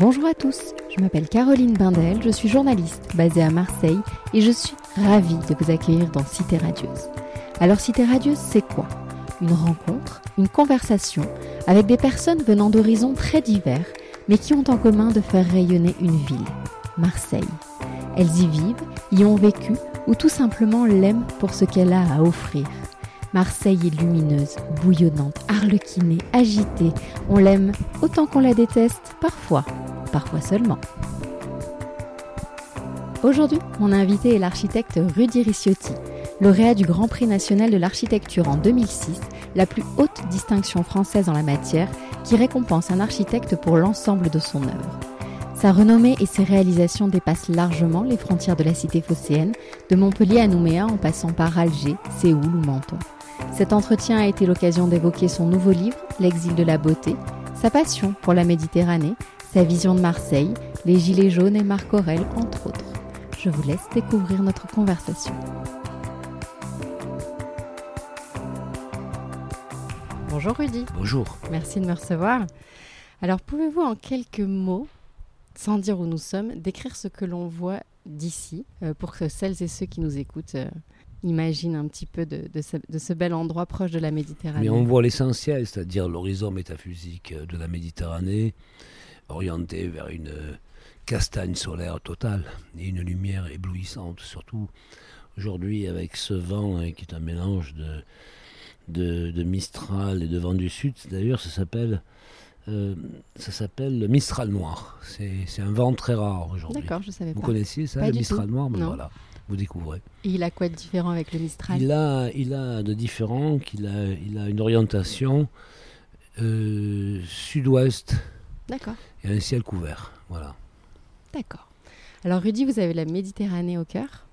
Bonjour à tous, je m'appelle Caroline Bindel, je suis journaliste basée à Marseille et je suis ravie de vous accueillir dans Cité Radieuse. Alors Cité Radieuse, c'est quoi? Une rencontre, une conversation avec des personnes venant d'horizons très divers, mais qui ont en commun de faire rayonner une ville, Marseille. Elles y vivent, y ont vécu ou tout simplement l'aiment pour ce qu'elle a à offrir. Marseille est lumineuse, bouillonnante, arlequinée, agitée. On l'aime autant qu'on la déteste, parfois, parfois seulement. Aujourd'hui, mon invité est l'architecte Rudy Ricciotti, lauréat du Grand Prix national de l'architecture en 2006, la plus haute distinction française en la matière, qui récompense un architecte pour l'ensemble de son œuvre. Sa renommée et ses réalisations dépassent largement les frontières de la cité phocéenne, de Montpellier à Nouméa en passant par Alger, Séoul ou Menton. Cet entretien a été l'occasion d'évoquer son nouveau livre, L'exil de la beauté, sa passion pour la Méditerranée, sa vision de Marseille, les Gilets jaunes et Marc Aurel, entre autres. Je vous laisse découvrir notre conversation. Bonjour Rudy. Bonjour. Merci de me recevoir. Alors pouvez-vous en quelques mots, sans dire où nous sommes, décrire ce que l'on voit d'ici, euh, pour que celles et ceux qui nous écoutent euh, imaginent un petit peu de, de, ce, de, ce, bel endroit proche de la Méditerranée? Mais on voit l'essentiel, c'est-à-dire l'horizon métaphysique de la Méditerranée, orienté vers une castagne solaire totale et une lumière éblouissante, surtout aujourd'hui avec ce vent hein, qui est un mélange de, de, de, Mistral et de vent du sud. D'ailleurs, ça s'appelle euh, ça s'appelle le Mistral noir. C'est un vent très rare aujourd'hui. D'accord, je savais Vous pas. connaissiez ça, Pas le Mistral tout. noir ben Non. voilà, vous découvrez. Et il a quoi de différent avec le Mistral? Il a, il a de différent qu'il a, il a une orientation euh, sud-ouest D'accord, et un ciel couvert. Voilà. d'accord. Alors Rudy, vous avez la Méditerranée au cœur.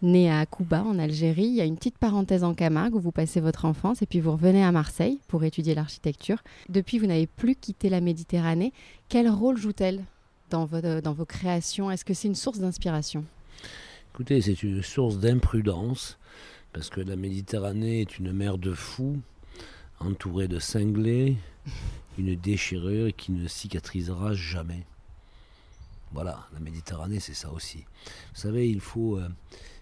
Né à Cuba, en Algérie, il y a une petite parenthèse en Camargue où vous passez votre enfance et puis vous revenez à Marseille pour étudier l'architecture. Depuis, vous n'avez plus quitté la Méditerranée. Quel rôle joue-t-elle dans vos, dans vos créations? Est-ce que c'est une source d'inspiration? Écoutez, c'est une source d'imprudence, parce que la Méditerranée est une mer de fous, entourée de cinglés, une déchirure qui ne cicatrisera jamais. Voilà, la Méditerranée, c'est ça aussi. Vous savez, il faut euh,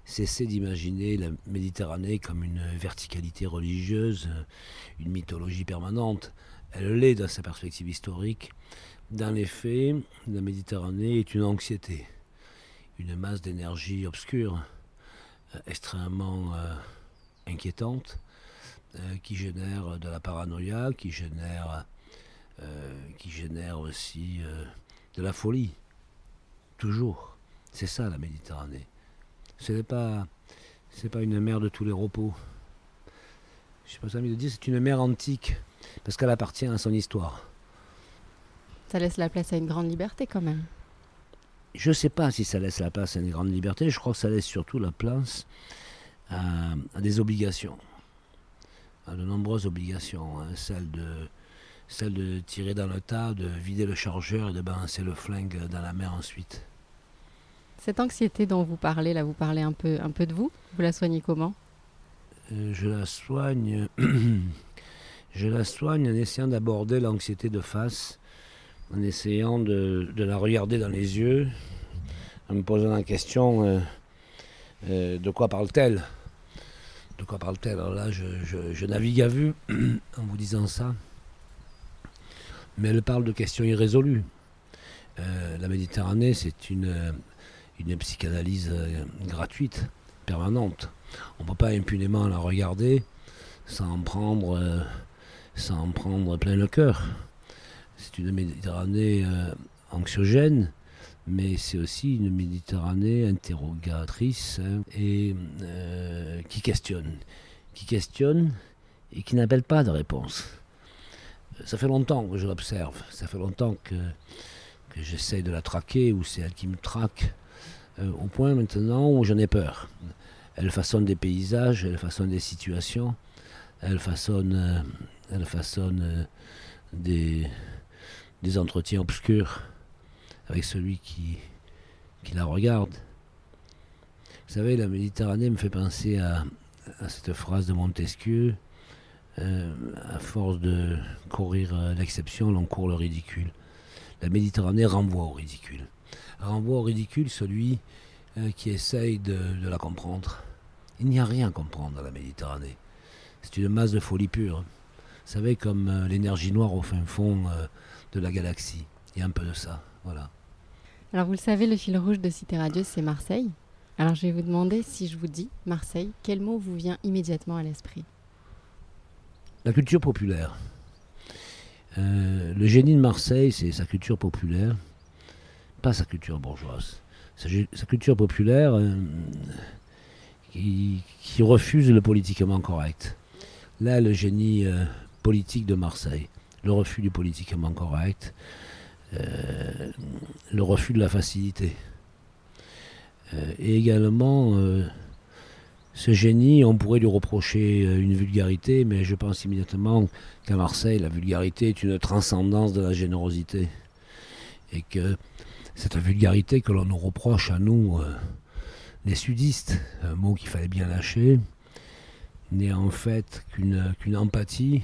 cesser d'imaginer la Méditerranée comme une verticalité religieuse, euh, une mythologie permanente. Elle l'est dans sa perspective historique. Dans les faits, la Méditerranée est une anxiété une masse d'énergie obscure, euh, extrêmement inquiétante, qui génère de la paranoïa, qui génère, qui génère aussi euh, de la folie. Toujours. C'est ça la Méditerranée. Ce n'est pas, c'est pas une mer de tous les repos. Je sais pas envie de dire, c'est une mer antique, parce qu'elle appartient à son histoire. Ça laisse la place à une grande liberté quand même. Je ne sais pas si ça laisse la place à une grande liberté, je crois que ça laisse surtout la place à, à des obligations, à de nombreuses obligations, hein, celle, de, celle de tirer dans le tas, de vider le chargeur et de balancer le flingue dans la mer ensuite. Cette anxiété dont vous parlez, là, vous parlez un peu, un peu de vous? Vous la soignez comment? Euh, je la soigne, je la soigne en essayant d'aborder l'anxiété de face, en essayant de, de, la regarder dans les yeux, en me posant la question euh, euh, de quoi parle-t-elle? De quoi parle-t-elle? Alors là, je, je, je, navigue à vue en vous disant ça, mais elle parle de questions irrésolues. Euh, la Méditerranée, c'est une, une psychanalyse euh, gratuite, permanente. On ne peut pas impunément la regarder sans en prendre, euh, sans en prendre plein le cœur. C'est une Méditerranée euh, anxiogène, mais c'est aussi une Méditerranée interrogatrice hein, et euh, qui questionne. Qui questionne et qui n'appelle pas de réponse. Ça fait longtemps que je l'observe, ça fait longtemps que, que j'essaie de la traquer, ou c'est elle qui me traque, euh, au point maintenant où j'en ai peur. Elle façonne des paysages, elle façonne des situations, elle façonne, euh, elle façonne euh, des, des entretiens obscurs avec celui qui, qui la regarde. Vous savez, la Méditerranée me fait penser à, à cette phrase de Montesquieu euh, à force de courir l'exception, l'on court le ridicule. la Méditerranée renvoie au ridicule. Renvoie au ridicule celui qui essaye de, la comprendre. Il n'y a rien à comprendre dans la Méditerranée. C'est une masse de folie pure. Vous savez, comme euh, l'énergie noire au fin fond euh, de la galaxie. Il y a un peu de ça. Voilà. Alors, vous le savez, le fil rouge de Cité Radieuse, c'est Marseille. Alors, je vais vous demander, si je vous dis Marseille, quel mot vous vient immédiatement à l'esprit? La culture populaire. Euh, le génie de Marseille, c'est sa culture populaire, pas sa culture bourgeoise. Sa, culture populaire qui, qui, refuse le politiquement correct. Là, le génie politique de Marseille. Le refus du politiquement correct, euh, le refus de la facilité. Euh, et également, euh, ce génie, on pourrait lui reprocher une vulgarité, mais je pense immédiatement qu'à Marseille, la vulgarité est une transcendance de la générosité. Et que cette vulgarité que l'on nous reproche à nous, les sudistes, un mot qu'il fallait bien lâcher, n'est en fait qu'une empathie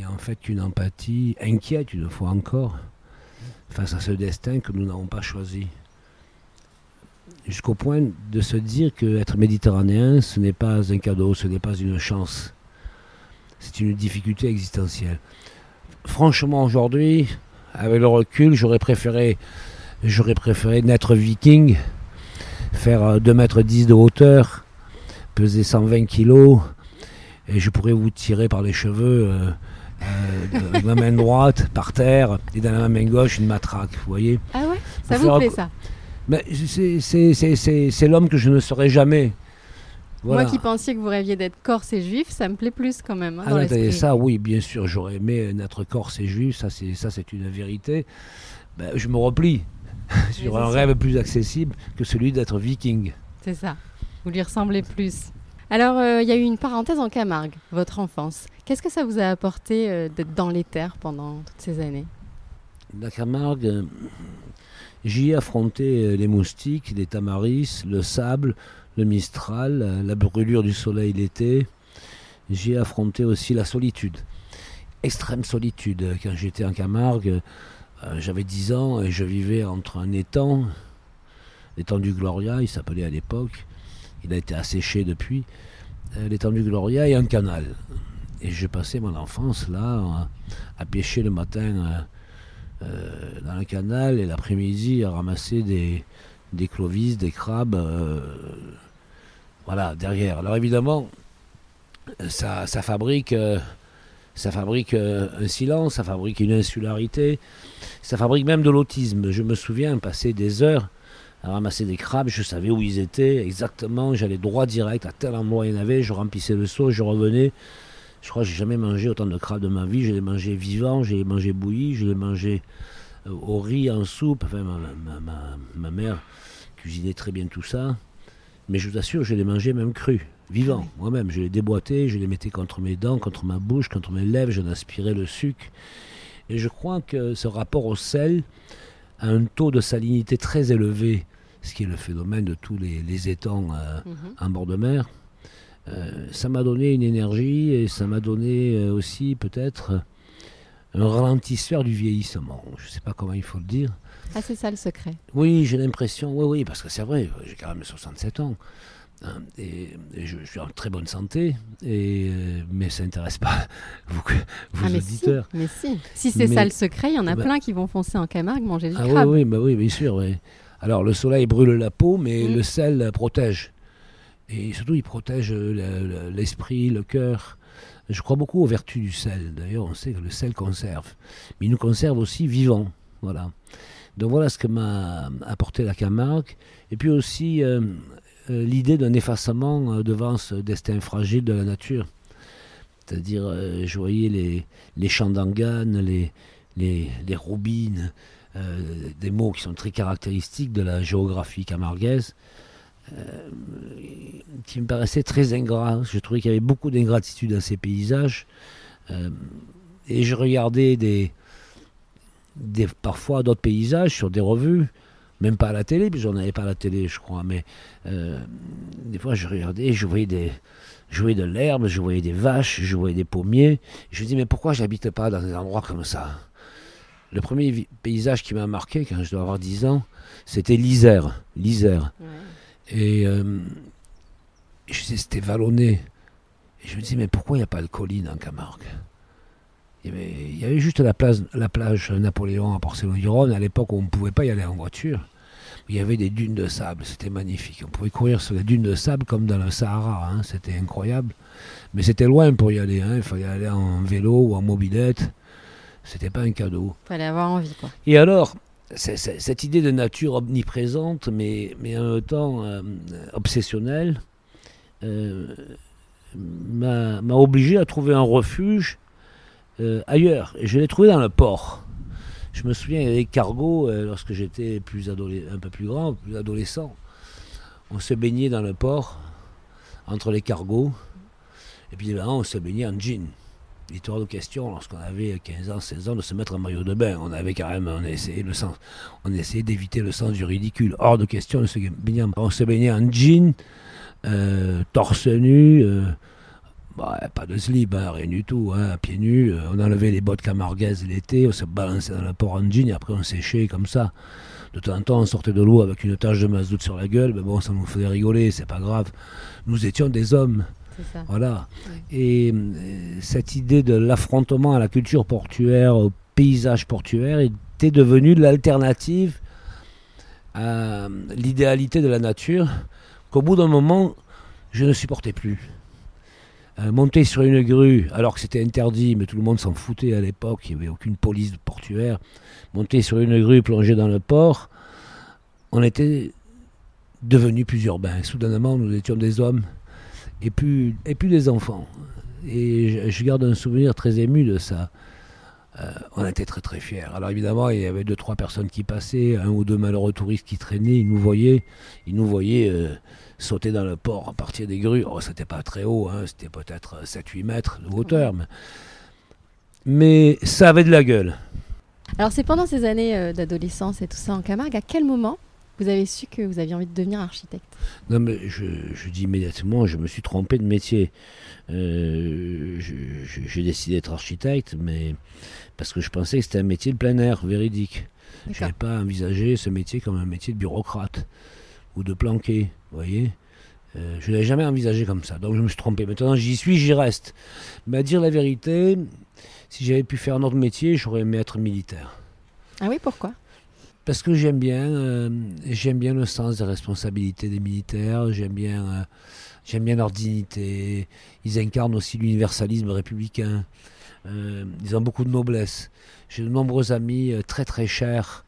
a en fait qu'une empathie inquiète, une fois encore, face à ce destin que nous n'avons pas choisi. Jusqu'au point de se dire qu'être méditerranéen, ce n'est pas un cadeau, ce n'est pas une chance. C'est une difficulté existentielle. Franchement, aujourd'hui, avec le recul, j'aurais préféré, j'aurais préféré naître viking, faire 2 mètres 10 de hauteur, peser 120 kilos, et je pourrais vous tirer par les cheveux. Euh, euh, avec ma main droite par terre et dans la main gauche une matraque, vous voyez. Ah ouais? Ça vous plaît ça? Mais c'est l'homme que je ne serai jamais. Moi qui pensais que vous rêviez d'être corse et juif, ça me plaît plus quand même. Hein, ah, ça, oui, bien sûr, j'aurais aimé être corse et juif, ça c'est une vérité. Ben, je me replie sur un rêve plus accessible que celui d'être viking. C'est ça. Vous lui ressemblez plus. Alors, euh, il y a eu une parenthèse en Camargue, votre enfance. Qu'est-ce que ça vous a apporté euh, d'être dans les terres pendant toutes ces années? La Camargue, j'y ai affronté les moustiques, les tamaris, le sable, le mistral, la brûlure du soleil l'été. J'y ai affronté aussi la solitude, extrême solitude. Quand j'étais en Camargue, j'avais 10 ans et je vivais entre un étang, l'étang du Gloria, il s'appelait à l'époque, il a été asséché depuis, euh, l'étendue Gloria et un canal. Et j'ai passé mon enfance là, à, pêcher le matin euh, euh, dans le canal et l'après-midi à ramasser des, des clovis, des crabes, voilà, derrière. Alors évidemment, ça, fabrique, ça fabrique un silence, ça fabrique une insularité, ça fabrique même de l'autisme. Je me souviens passer des heures à ramasser des crabes, je savais où ils étaient exactement, j'allais droit direct, à tel endroit il y en avait, je remplissais le seau, je revenais. Je crois que j'ai jamais mangé autant de crabes de ma vie, je les mangeais vivants, je les mangeais bouillis, je les mangeais euh, au riz, en soupe, enfin ma, mère cuisinait très bien tout ça. Mais je vous assure, je les mangeais même crus, vivants, moi-même. Je les déboîtais, je les mettais contre mes dents, contre ma bouche, contre mes lèvres, j'en aspirais le sucre. Et je crois que ce rapport au sel a un taux de salinité très élevé ce qui est le phénomène de tous les, étangs euh, mhm. en bord de mer. Euh, ça m'a donné une énergie et ça m'a donné euh, aussi peut-être un ralentisseur du vieillissement. Je ne sais pas comment il faut le dire. Ah, c'est ça le secret Oui, j'ai l'impression, oui, oui, parce que c'est vrai, j'ai quand même 67 ans. Hein, et, je, suis en très bonne santé, et, mais ça n'intéresse pas vous, vos ah, auditeurs. mais si, si c'est ça le secret, il y en a bah plein qui vont foncer en Camargue manger du ah, crabe. Oui, oui, bah oui, bien sûr. Oui. Alors le soleil brûle la peau, mais mm. le sel protège. Et surtout, il protège l'esprit, le cœur. Je crois beaucoup aux vertus du sel. D'ailleurs, on sait que le sel conserve. Mais il nous conserve aussi vivants. Voilà. Donc voilà ce que m'a apporté la Camargue. Et puis aussi euh, euh, l'idée d'un effacement euh, devant ce destin fragile de la nature. C'est-à-dire, je voyais les, les champs d'anganes, les, les, les roubines, euh, des mots qui sont très caractéristiques de la géographie camarguaise, euh, qui me paraissaient très ingrats. Je trouvais qu'il y avait beaucoup d'ingratitude dans ces paysages. Euh, et je regardais des, parfois d'autres paysages sur des revues, même pas à la télé, parce qu'on n'avait pas à la télé, je crois, mais des fois je regardais, je voyais des, je voyais de l'herbe, je voyais des vaches, je voyais des pommiers. Je me dis mais pourquoi j'habite pas dans des endroits comme ça? Le premier paysage qui m'a marqué quand je dois avoir 10 ans, c'était l'Isère. L'Isère. Et euh, c'était vallonné. Et je me disais, mais pourquoi il n'y a pas de colline en Camargue? Il y, avait, juste la, plage, la plage Napoléon à Porcello-du-Rhône, à l'époque où on ne pouvait pas y aller en voiture. Il y avait des dunes de sable, c'était magnifique. On pouvait courir sur les dunes de sable comme dans le Sahara, hein. c'était incroyable. Mais c'était loin pour y aller, hein. il fallait aller en vélo ou en mobilette. C'était pas un cadeau. Il fallait avoir envie, quoi. Et alors, cette idée de nature omniprésente, mais, en même temps euh, obsessionnelle, euh, m'a obligé à trouver un refuge euh, ailleurs. Et je l'ai trouvé dans le port. Je me souviens, il cargos, lorsque j'étais un peu plus grand, plus adolescent. On se baignait dans le port, entre les cargos. Et puis on se baignait en jean. Il hors de question, lorsqu'on avait 15 ans, 16 ans, de se mettre en maillot de bain. On avait même, on essayait le sens, on essayait d'éviter le sens du ridicule. Hors de question de se baigner. On se baignait en jean, euh, torse nu, euh, bah, pas de slip, hein, rien du tout, hein, pieds nus. On enlevait les bottes camarguaises l'été, on se balançait dans le port en jean et après on séchait comme ça. De temps en temps, on sortait de l'eau avec une tache de mazout sur la gueule, mais bon, ça nous faisait rigoler, c'est pas grave. Nous étions des hommes. Voilà. Et euh, cette idée de l'affrontement à la culture portuaire, au paysage portuaire, était devenue l'alternative à l'idéalité de la nature qu'au bout d'un moment, je ne supportais plus. Euh, monter sur une grue, alors que c'était interdit, mais tout le monde s'en foutait à l'époque, il n'y avait aucune police portuaire, monter sur une grue, plonger dans le port, on était devenus plus urbains. Soudainement, nous étions des hommes et plus, et des enfants. Et je, garde un souvenir très ému de ça. Euh, on était très très fiers. Alors évidemment, il y avait deux trois personnes qui passaient, un ou deux malheureux touristes qui traînaient, ils nous voyaient, ils nous voyaient euh, sauter dans le port à partir des grues. Oh, c'était pas très haut, hein, c'était peut-être 7-8 mètres de hauteur, mais, mais, ça avait de la gueule. Alors c'est pendant ces années euh, d'adolescence et tout ça en Camargue, à quel moment vous avez su que vous aviez envie de devenir architecte Non, mais je, dis immédiatement, je me suis trompé de métier. Euh, j'ai décidé d'être architecte, mais parce que je pensais que c'était un métier de plein air, véridique. Je n'avais pas envisagé ce métier comme un métier de bureaucrate ou de planqué, vous voyez euh, je ne l'avais jamais envisagé comme ça, donc je me suis trompé. Maintenant, j'y suis, j'y reste. Mais à dire la vérité, si j'avais pu faire un autre métier, j'aurais aimé être militaire. Ah oui, pourquoi? Parce que j'aime bien, euh, j'aime bien le sens des responsabilités des militaires, j'aime bien, euh, j'aime bien leur dignité. Ils incarnent aussi l'universalisme républicain. Euh, ils ont beaucoup de noblesse. J'ai de nombreux amis très très chers.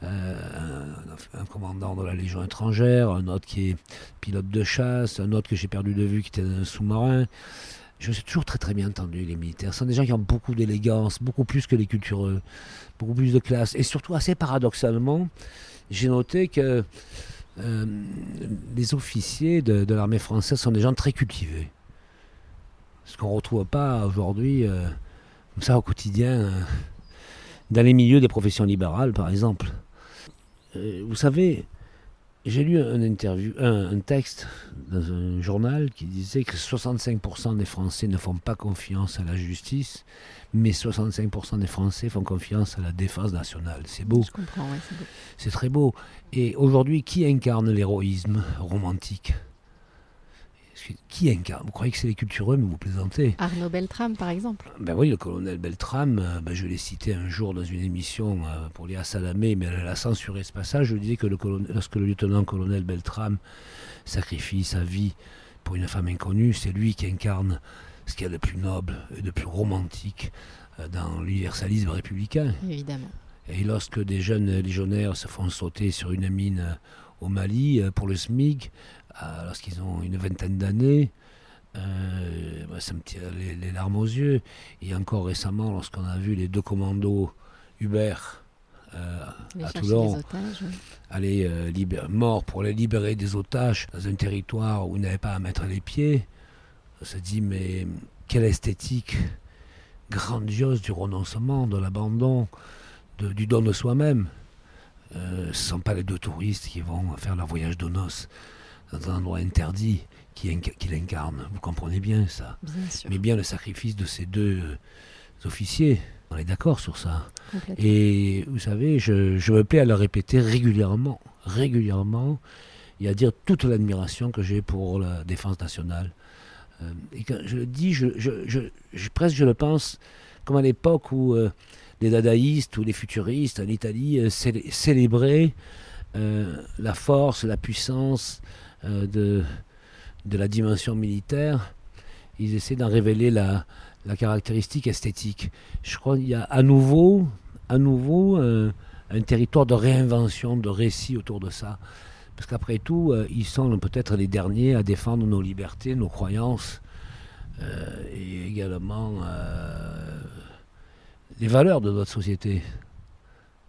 Un, commandant de la Légion étrangère, un autre qui est pilote de chasse, un autre que j'ai perdu de vue qui était dans un sous-marin. Je me suis toujours très très bien entendu, les militaires. Ce sont des gens qui ont beaucoup d'élégance, beaucoup plus que les cultureux, beaucoup plus de classe. Et surtout, assez paradoxalement, j'ai noté que euh, les officiers de, l'armée française sont des gens très cultivés. Ce qu'on ne retrouve pas aujourd'hui, euh, comme ça, au quotidien, euh, dans les milieux des professions libérales, par exemple. vous savez, j'ai lu un, interview, un, texte dans un journal qui disait que 65% des Français ne font pas confiance à la justice, mais 65% des Français font confiance à la défense nationale. C'est beau. Je comprends, c'est beau. C'est très beau. Et aujourd'hui, qui incarne l'héroïsme romantique? Qui incarne Vous croyez que c'est les cultureux, mais vous plaisantez. Arnaud Beltrame, par exemple. Ben oui, le colonel Beltrame, euh, ben je l'ai cité un jour dans une émission euh, pour Léa Salamé, mais elle a censuré ce passage. Je disais que le lorsque le lieutenant-colonel Beltrame sacrifie sa vie pour une femme inconnue, c'est lui qui incarne ce qu'il y a de plus noble et de plus romantique euh, dans l'universalisme républicain. Évidemment. Et lorsque des jeunes légionnaires se font sauter sur une mine au Mali pour le SMIG, lorsqu'ils ont une vingtaine d'années, euh, bah, ça me tire les, larmes aux yeux. Et encore récemment, lorsqu'on a vu les deux commandos Hubert euh, à Toulon, aller euh, morts pour les libérer des otages dans un territoire où ils n'avaient pas à mettre les pieds, on se dit mais quelle esthétique grandiose du renoncement, de l'abandon, du don de soi-même. ce ne sont pas les deux touristes qui vont faire leur voyage de noces dans un endroit interdit qui, l'incarne. Vous comprenez bien ça. bien sûr. Mais bien le sacrifice de ces deux officiers. On est d'accord sur ça. Et vous savez, je, je, me plais à le répéter régulièrement, régulièrement, et à dire toute l'admiration que j'ai pour la défense nationale. Euh, et quand je le dis, je, je, presque je le pense comme à l'époque où euh, les dadaïstes ou les futuristes en Italie euh, célébraient la force, la puissance de, de la dimension militaire. Ils essaient d'en révéler la, la caractéristique esthétique. Je crois qu'il y a à nouveau, à nouveau un territoire de réinvention, de récit autour de ça. Parce qu'après tout, euh, ils sont peut-être les derniers à défendre nos libertés, nos croyances, euh, et également euh, les valeurs de notre société.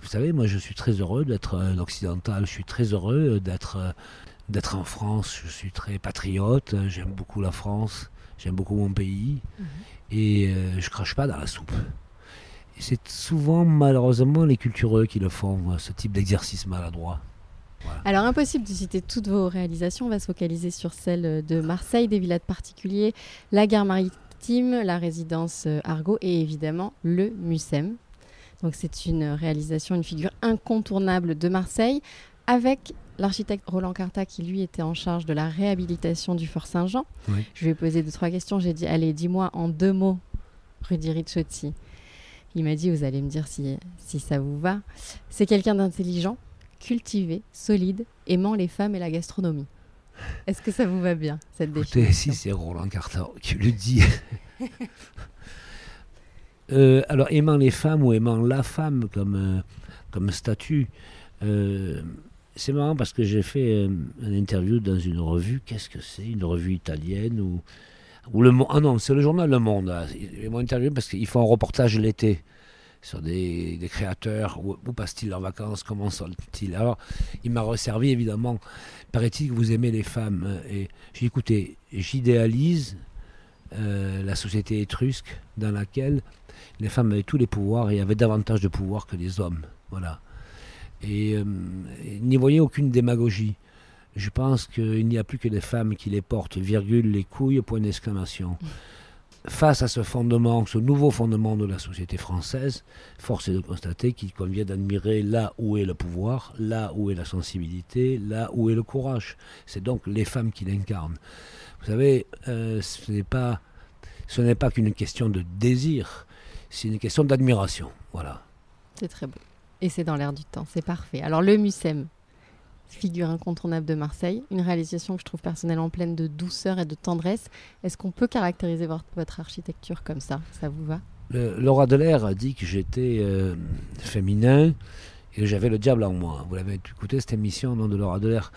Vous savez, moi je suis très heureux d'être un occidental, je suis très heureux d'être d'être en France, je suis très patriote, j'aime beaucoup la France, j'aime beaucoup mon pays, mhm. et je crache pas dans la soupe. C'est souvent malheureusement les cultureux qui le font, ce type d'exercice maladroit. Alors impossible de citer toutes vos réalisations, on va se focaliser sur celles de Marseille, des villas de particuliers, la gare maritime, la résidence euh, Argo et évidemment le Mucem. Donc c'est une réalisation, une figure incontournable de Marseille avec l'architecte Roland Carta qui lui était en charge de la réhabilitation du Fort Saint-Jean. Je lui ai posé deux trois questions, j'ai dit allez dis-moi en deux mots Rudy Ricciotti. Il m'a dit vous allez me dire si, si ça vous va. C'est quelqu'un d'intelligent, cultivé, solide, aimant les femmes et la gastronomie. Est-ce que ça vous va bien, cette Écoutez, si c'est Roland Carter qui le dit. Euh, alors, aimant les femmes ou aimant la femme comme, euh, comme statut, euh, c'est marrant parce que j'ai fait une interview dans une revue. Qu'est-ce que c'est? Une revue italienne ou, le Ah non, c'est le journal Le Monde. Ils m'ont interviewé parce qu'ils font un reportage l'été sur des, créateurs, où, passent-ils leurs vacances, comment sont-ils? Alors, il m'a resservi évidemment, paraît-il que vous aimez les femmes. Et j'ai écouté, j'idéalise euh, la société étrusque dans laquelle les femmes avaient tous les pouvoirs et avaient davantage de pouvoir que les hommes. Voilà. Et, euh, n'y voyez aucune démagogie. Je pense qu'il n'y a plus que les femmes qui les portent, virgule, les couilles, point d'exclamation face à ce fondement, ce nouveau fondement de la société française, force est de constater qu'il convient d'admirer là où est le pouvoir, là où est la sensibilité, là où est le courage. C'est donc les femmes qui l'incarnent. Vous savez, euh, ce n'est pas, ce n'est pas qu'une question de désir, c'est une question d'admiration. Voilà. C'est très beau. Et c'est dans l'air du temps, c'est parfait. Alors le MUSEM, figure incontournable de Marseille, une réalisation que je trouve personnellement pleine de douceur et de tendresse. Est-ce qu'on peut caractériser votre, architecture comme ça? Ça vous va? Laura Delair a dit que j'étais euh, féminin et j'avais le diable en moi. Vous l'avez écouté cette émission, nom de Laura Delair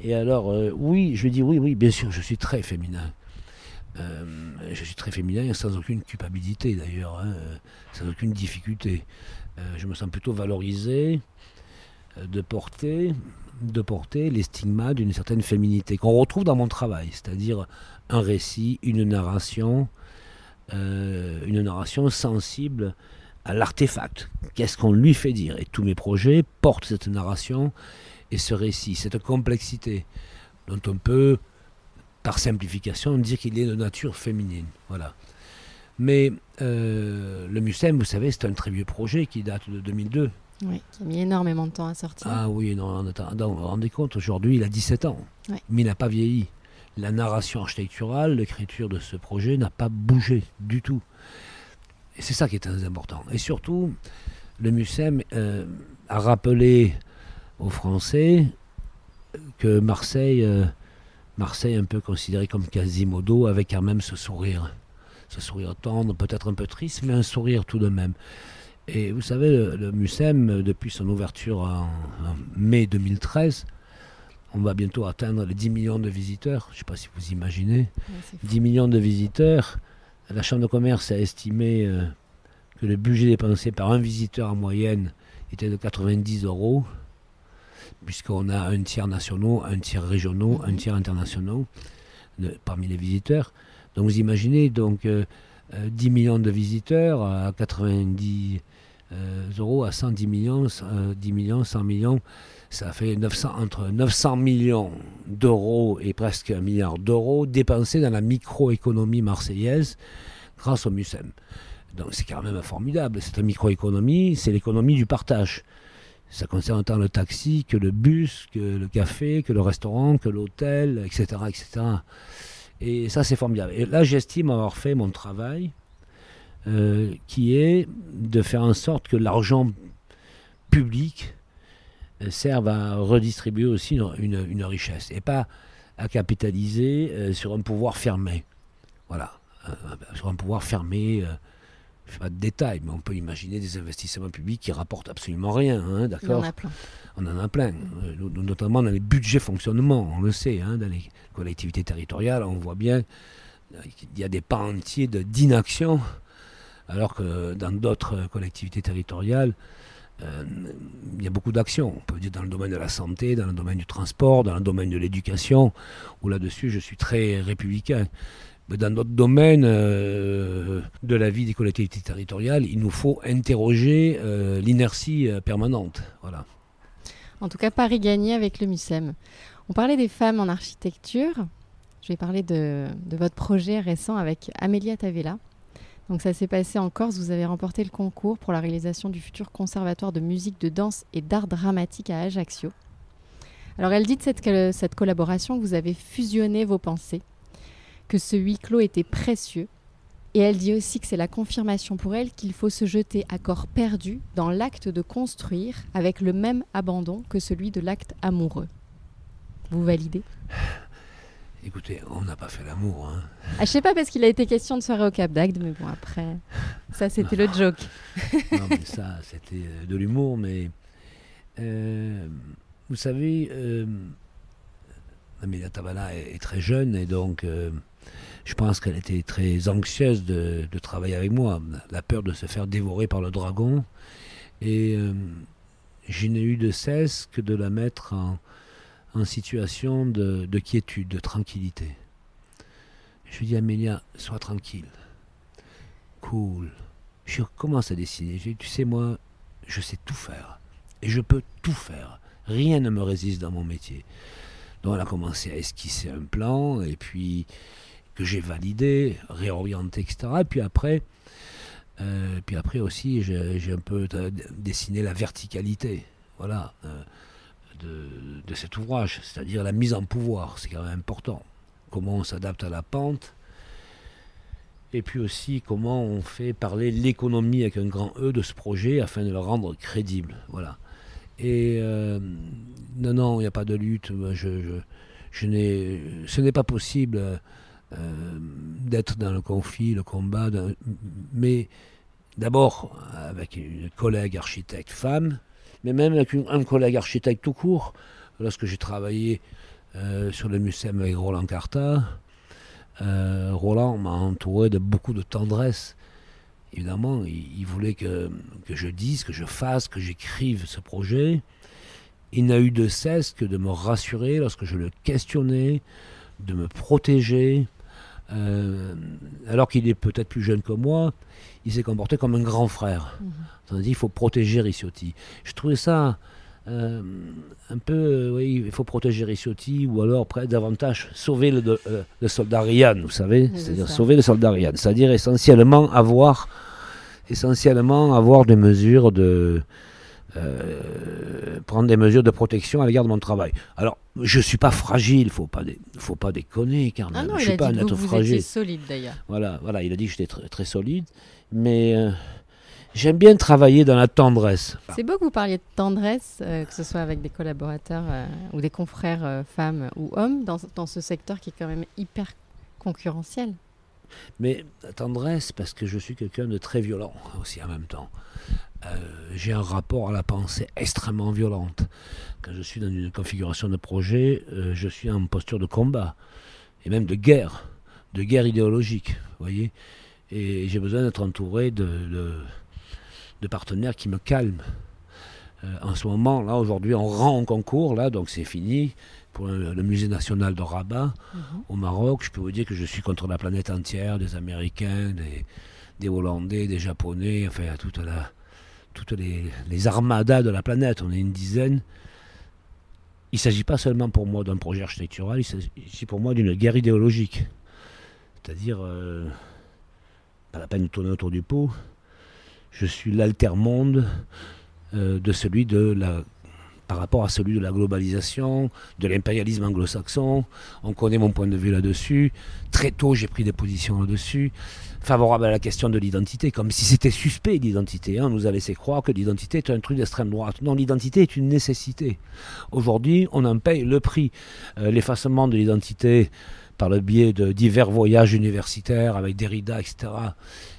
Et alors, euh, oui, je lui dis oui, oui, bien sûr, je suis très féminin. Euh, je suis très féminin sans aucune culpabilité d'ailleurs, hein, sans aucune difficulté. je me sens plutôt valorisé de porter de porter les stigmates d'une certaine féminité qu'on retrouve dans mon travail, c'est-à-dire un récit, une narration, euh, une narration sensible à l'artefact. Qu'est-ce qu'on lui fait dire? Et tous mes projets portent cette narration et ce récit, cette complexité dont on peut, par simplification, dire qu'il est de nature féminine. Voilà. Mais euh, le Mucem, vous savez, c'est un très vieux projet qui date de 2002. Oui, qui a mis énormément de temps à sortir. Ah oui, non, vous vous rendez compte, aujourd'hui, il a 17 ans, mais il n'a pas vieilli. La narration architecturale, l'écriture de ce projet n'a pas bougé du tout. Et c'est ça qui est très important. Et surtout, le MUSEM euh, a rappelé aux Français que Marseille, euh, Marseille un peu considéré comme Quasimodo, avait quand même ce sourire. Ce sourire tendre, peut-être un peu triste, mais un sourire tout de même. Et vous savez, le, MUSEM, depuis son ouverture en, mai 2013, on va bientôt atteindre les 10 millions de visiteurs. Je ne sais pas si vous imaginez. 10 millions de visiteurs. La Chambre de commerce a estimé euh, que le budget dépensé par un visiteur en moyenne était de 90 euros, puisqu'on a un tiers nationaux, un tiers régionaux, un mhm. tiers internationaux parmi les visiteurs. Donc vous imaginez donc 10 euh, euh, millions de visiteurs à 90 euh, euros à 110 millions, 10 euh, millions, 100 millions, ça fait 900, entre 900 millions d'euros et presque un milliard d'euros dépensés dans la microéconomie marseillaise grâce au MUSEM. Donc c'est quand même formidable. Cette microéconomie, c'est l'économie du partage. Ça concerne autant le taxi que le bus, que le café, que le restaurant, que l'hôtel, etc., etc. Et ça, c'est formidable. Et là, j'estime avoir fait mon travail, euh, qui est de faire en sorte que l'argent public euh, serve à redistribuer aussi une, richesse et pas à capitaliser euh, sur un pouvoir fermé. Voilà, sur un pouvoir fermé pas de détails, mais on peut imaginer des investissements publics qui rapportent absolument rien, hein, d'accord On en a plein. On en a plein, euh, notamment dans les budgets fonctionnement, on le sait, hein, dans les collectivités territoriales, on voit bien qu'il y a des pans entiers d'inaction, alors que dans d'autres collectivités territoriales, euh, il y a beaucoup d'actions. On peut dire dans le domaine de la santé, dans le domaine du transport, dans le domaine de l'éducation, où là-dessus je suis très républicain dans d'autres domaines euh, de la vie des collectivités territoriales, il nous faut interroger euh, l'inertie euh, permanente. Voilà. En tout cas, Paris gagné avec le MUSEM. On parlait des femmes en architecture. Je vais parler de, votre projet récent avec Amélia Tavella. Donc ça s'est passé en Corse. Vous avez remporté le concours pour la réalisation du futur conservatoire de musique, de danse et d'art dramatique à Ajaccio. Alors elle dit de cette collaboration que vous avez fusionné vos pensées que ce huis clos était précieux. Et elle dit aussi que c'est la confirmation pour elle qu'il faut se jeter à corps perdu dans l'acte de construire avec le même abandon que celui de l'acte amoureux. Vous validez? Écoutez, on n'a pas fait l'amour. Hein. Ah, je sais pas parce qu'il a été question de soirée au Cap d'Agde, mais bon après, ça c'était le joke. non mais ça c'était euh, de l'humour, mais euh, vous savez, euh, Amélia est, très jeune et donc euh, je pense qu'elle était très anxieuse de, travailler avec moi, la peur de se faire dévorer par le dragon. Et euh, je n'ai eu de cesse que de la mettre en, situation de, quiétude, de tranquillité. Je lui dis Amélia, sois tranquille, cool. Je commence à dessiner. Je dis, tu sais, moi, je sais tout faire. Et je peux tout faire. Rien ne me résiste dans mon métier. Donc elle a commencé à esquisser un plan, et puis que j'ai validé, réorienté, etc. Et puis après, euh, puis après aussi, j'ai un peu dessiné la verticalité, voilà, euh, de, cet ouvrage, c'est-à-dire la mise en pouvoir, c'est quand même important. Comment on s'adapte à la pente, et puis aussi comment on fait parler l'économie avec un grand E de ce projet afin de le rendre crédible, voilà. Et euh, non, non, il n'y a pas de lutte. Je, je ce n'est pas possible euh, d'être dans le conflit, le combat, mais d'abord avec une collègue architecte femme, mais même avec un collègue architecte tout court. Lorsque j'ai travaillé euh, sur le MUSEM avec Roland Carta, euh, Roland m'a entouré de beaucoup de tendresse. Évidemment, il, voulait que, que, je dise, que je fasse, que j'écrive ce projet. Il n'a eu de cesse que de me rassurer lorsque je le questionnais, de me protéger, euh, alors qu'il est peut-être plus jeune que moi, il s'est comporté comme un grand frère. Mmh. il faut protéger Ricciotti. Je trouvais ça euh, un peu, euh, oui, il faut protéger Ricciotti, ou alors davantage sauver le, le soldat Ryan, vous savez, c'est-à-dire sauver le soldat Ryan, c'est-à-dire essentiellement avoir, essentiellement avoir des mesures de, prendre des mesures de protection à l'égard de mon travail. Alors, je suis pas fragile, faut pas, faut pas déconner, car ah je suis pas un être vous fragile. solide d'ailleurs. Voilà, voilà, il a dit que j'étais très, très, solide, mais euh, j'aime bien travailler dans la tendresse. C'est beau que vous parliez de tendresse, euh, que ce soit avec des collaborateurs ou des confrères femmes ou hommes, dans, dans ce secteur qui est quand même hyper concurrentiel. Mais tendresse, parce que je suis quelqu'un de très violent aussi en même temps. Euh, j'ai un rapport à la pensée extrêmement violente. Quand je suis dans une configuration de projet, euh, je suis en posture de combat, et même de guerre, de guerre idéologique, voyez. Et j'ai besoin d'être entouré de, de, partenaires qui me calment. Euh, en ce moment, là, aujourd'hui, on rend en concours, là, donc c'est fini pour le, musée national de Rabat, mhm. au Maroc. Je peux vous dire que je suis contre la planète entière, des Américains, des, des Hollandais, des Japonais, enfin, toute la, toutes les, armadas de la planète, on est une dizaine. Il ne s'agit pas seulement pour moi d'un projet architectural, il s'agit pour moi d'une guerre idéologique. C'est-à-dire, euh, pas la peine de tourner autour du pot. Je suis l'altermonde euh, de celui de la par rapport à celui de la globalisation, de l'impérialisme anglo-saxon. On connaît mon point de vue là-dessus. Très tôt, j'ai pris des positions là-dessus, favorables à la question de l'identité, comme si c'était suspect l'identité. Hein. On nous a laissé croire que l'identité est un truc d'extrême droite. Non, l'identité est une nécessité. Aujourd'hui, on en paye le prix. Euh, l'effacement de l'identité par le biais de divers voyages universitaires avec Derrida, etc.,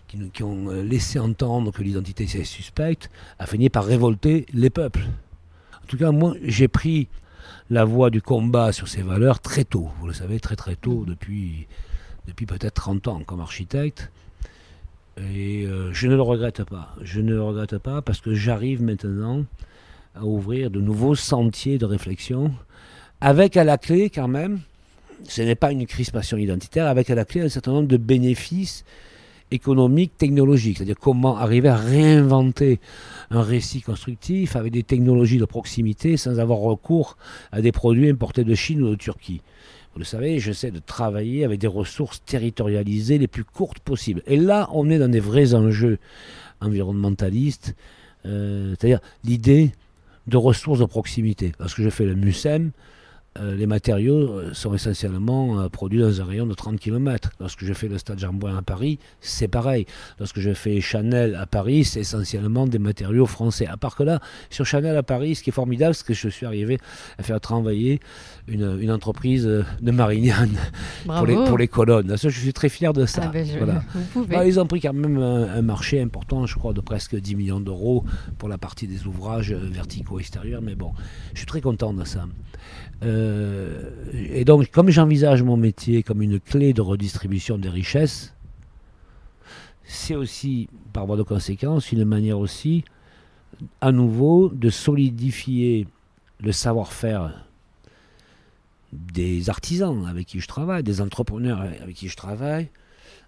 qui, qui ont euh, laissé entendre que l'identité est suspecte, a fini par révolter les peuples. En tout cas, moi, j'ai pris la voie du combat sur ces valeurs très tôt. Vous le savez, très très tôt, depuis, depuis peut-être 30 ans comme architecte. Et euh, je ne le regrette pas. Je ne le regrette pas parce que j'arrive maintenant à ouvrir de nouveaux sentiers de réflexion avec à la clé quand même, ce n'est pas une crispation identitaire, avec à la clé un certain nombre de bénéfices économique, technologique, c'est-à-dire comment arriver à réinventer un récit constructif avec des technologies de proximité sans avoir recours à des produits importés de Chine ou de Turquie. Vous le savez, j'essaie de travailler avec des ressources territorialisées les plus courtes possibles. Et là, on est dans des vrais enjeux environnementalistes, euh, c'est-à-dire l'idée de ressources de proximité. Lorsque je fais le MUSEM, les matériaux euh, sont essentiellement euh, produits dans un rayon de 30 km. Lorsque je fais le stade Jean-Bouin à Paris, c'est pareil. Lorsque je fais Chanel à Paris, c'est essentiellement des matériaux français. À part que là, sur Chanel à Paris, ce qui est formidable, c'est que je suis arrivé à faire travailler une, entreprise de Marignane pour les, pour les, colonnes. je suis très fier de ça. Ah ben, bah, ils ont pris quand même un, marché important, je crois, de presque 10 millions d'euros pour la partie des ouvrages verticaux extérieurs. Mais bon, je suis très content de ça. Euh, et donc, comme j'envisage mon métier comme une clé de redistribution des richesses, c'est aussi, par voie de conséquence, une manière aussi, à nouveau, de solidifier le savoir-faire des artisans avec qui je travaille, des entrepreneurs avec qui je travaille,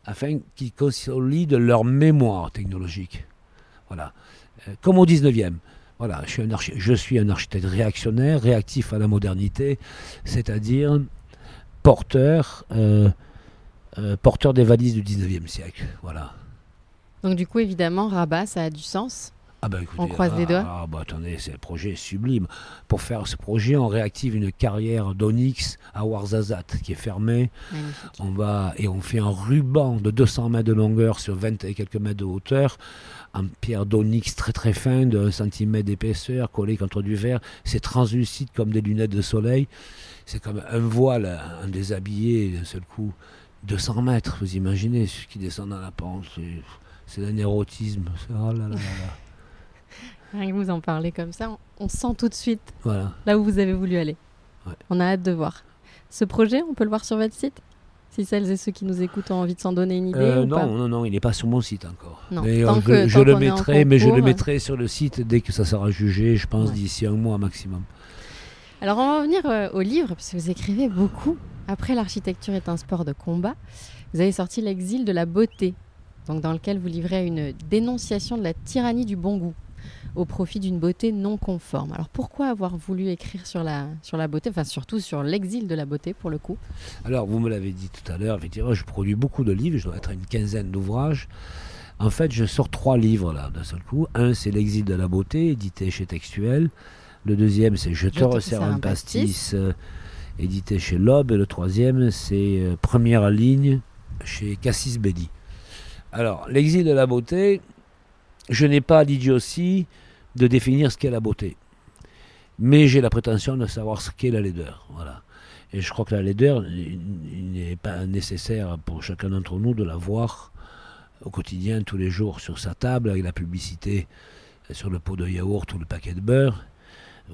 afin qu'ils consolident leur mémoire technologique. Voilà. Euh, comme au 19e. Voilà, je suis, un je suis un architecte réactionnaire, réactif à la modernité, c'est-à-dire porteur, euh, euh, porteur des valises du 19e siècle. Voilà. Donc du coup, évidemment, Rabat, ça a du sens ah bah on croise les doigts. Ah bah attendez, c'est un projet sublime. Pour faire ce projet, on réactive une carrière d'Onyx à Ouarzazate qui est fermée. On va et on fait un ruban de 200 mètres de longueur sur 20 et quelques mètres de hauteur en pierre d'onyx très très fin de 1 cm d'épaisseur collé contre du verre. C'est translucide comme des lunettes de soleil. C'est comme un voile, un déshabillé d'un seul coup. 200 mètres, vous imaginez, ce qui descend dans la pente. C'est un érotisme. Oh là là là là. Rien que vous en parlez comme ça, on, sent tout de suite là où vous avez voulu aller. On a hâte de voir. Ce projet, on peut le voir sur votre site? Si celles et ceux qui nous écoutent ont envie de s'en donner une idée euh, Non, non, non, il n'est pas sur mon site encore. mais euh, je, le mettrai, mais je le mettrai sur le site dès que ça sera jugé, je pense d'ici un mois maximum. Alors on va revenir euh, au livre, parce que vous écrivez beaucoup. Après l'architecture est un sport de combat, vous avez sorti L'exil de la beauté, donc dans lequel vous livrez une dénonciation de la tyrannie du bon goût au profit d'une beauté non conforme. Alors pourquoi avoir voulu écrire sur la, sur la beauté, enfin surtout sur l'exil de la beauté pour le coup? Alors vous me l'avez dit tout à l'heure, effectivement, je produis beaucoup de livres, je dois être à une quinzaine d'ouvrages. En fait, je sors trois livres là d'un seul coup. Un, c'est L'exil de la beauté, édité chez Textuel. Le deuxième, c'est Je te resserre un pastis, euh, édité chez Loeb. Et le troisième, c'est euh, Première ligne chez Cassis Belli. Alors, L'exil de la beauté, je n'ai pas l'idiotie de définir ce qu'est la beauté. Mais j'ai la prétention de savoir ce qu'est la laideur. Voilà. Et je crois que la laideur, il n'est pas nécessaire pour chacun d'entre nous de la voir au quotidien, tous les jours, sur sa table, avec la publicité sur le pot de yaourt ou le paquet de beurre,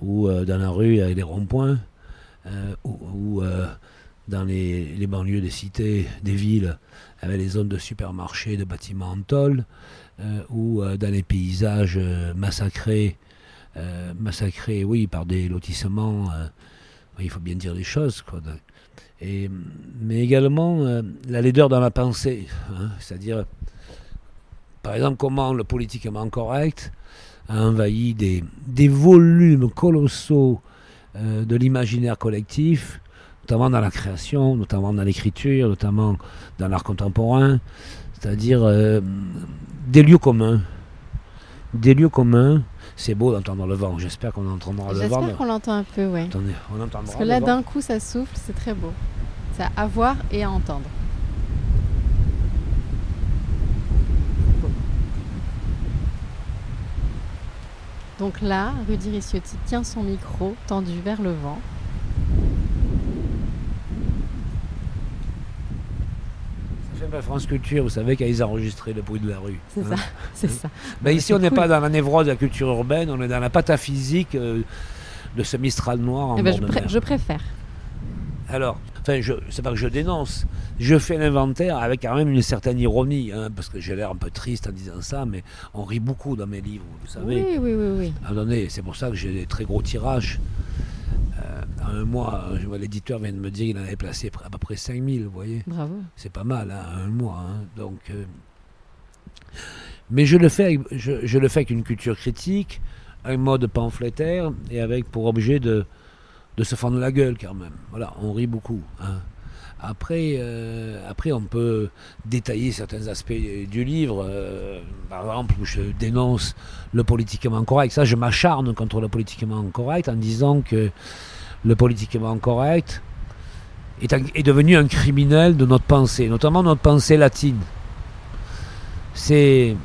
ou euh, dans la rue avec les ronds-points, euh, ou, euh, dans les, les, banlieues des cités, des villes, avec les zones de supermarchés, de bâtiments en tôle, ou euh, dans les paysages euh, massacrés, massacrés, oui, par des lotissements, il faut bien dire les choses, quoi. Et, mais également la laideur dans la pensée, hein, c'est-à-dire, par exemple, comment le politiquement correct a envahi des, des volumes colossaux de l'imaginaire collectif, notamment dans la création, notamment dans l'écriture, notamment dans l'art contemporain, C'est-à-dire euh, des lieux communs. Des lieux communs. C'est beau d'entendre le vent. J'espère qu'on entendra le vent. J'espère qu'on l'entend un peu, oui. Attendez, on entendra Parce que là, d'un coup, ça souffle, c'est très beau. C'est à voir et à entendre. Donc là, Rudy Ricciotti tient son micro tendu vers le vent. Fait peu France Culture, vous savez, quand ils enregistraient le bruit de la rue. C'est hein. ça, c'est ça. Ben ici, on n'est cool. pas dans la névrose de la culture urbaine, on est dans la pataphysique euh, de ce Mistral noir en Eh ben, je, mer. je préfère. Alors, enfin, c'est pas que je dénonce, je fais l'inventaire avec quand même une certaine ironie, hein, parce que j'ai l'air un peu triste en disant ça, mais on rit beaucoup dans mes livres, vous savez. Oui, oui, oui, oui. C'est pour ça que j'ai des très gros tirages. En un mois, l'éditeur vient de me dire qu'il en avait placé à peu près 5000, vous voyez. Bravo. C'est pas mal, hein, un mois. hein. Donc, euh, Mais je le, fais avec, je, je le fais avec une culture critique, un mode pamphlétaire et avec pour objet de, de se fendre la gueule quand même. Voilà, on rit beaucoup. hein. Après, euh, après, on peut détailler certains aspects du livre. euh, par exemple, où je dénonce le politiquement correct. Ça, je m'acharne contre le politiquement correct en disant que le politiquement correct est, devenu un criminel de notre pensée, notamment notre pensée latine. C'est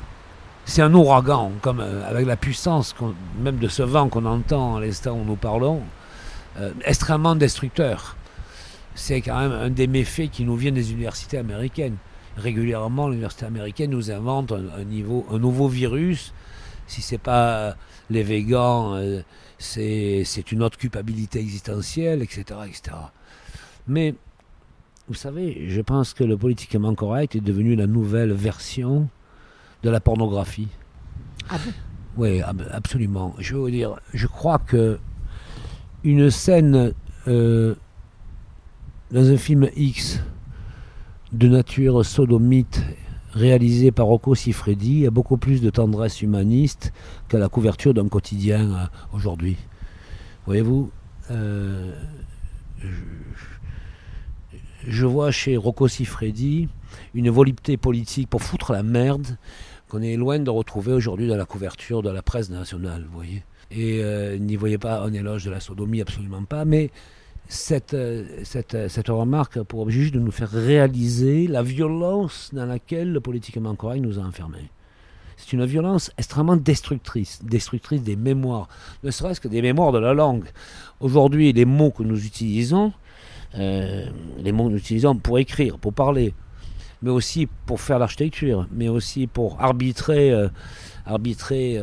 un ouragan, comme euh, avec la puissance même de ce vent qu'on entend à l'instant où nous parlons, euh, extrêmement destructeur. C'est quand même un des méfaits qui nous vient des universités américaines. Régulièrement, l'université américaine nous invente un, nouveau virus. Si c'est pas euh, les végans, euh, c'est une autre culpabilité existentielle, etc., etc. Mais vous savez, je pense que le politiquement correct est devenu la nouvelle version de la pornographie. Ah bon? Oui, ab- absolument. Je veux dire, je crois que une scène euh, dans un film X de nature sodomite réalisé par Rocco Siffredi a beaucoup plus de tendresse humaniste qu'à la couverture d'un quotidien euh, aujourd'hui. Voyez-vous, euh, je, vois chez Rocco Siffredi une volupté politique pour foutre la merde qu'on est loin de retrouver aujourd'hui dans la couverture de la presse nationale, vous voyez. Et euh, n'y voyez pas un éloge de la sodomie, absolument pas, mais cette, euh, cette, euh, cette remarque pour objet de nous faire réaliser la violence dans laquelle le politiquement correct nous a enfermés. C'est une violence extrêmement destructrice, destructrice des mémoires, ne serait-ce que des mémoires de la langue. Aujourd'hui, les mots que nous utilisons, euh, les mots que nous utilisons pour écrire, pour parler, mais aussi pour faire l'architecture, mais aussi pour arbitrer, arbitrer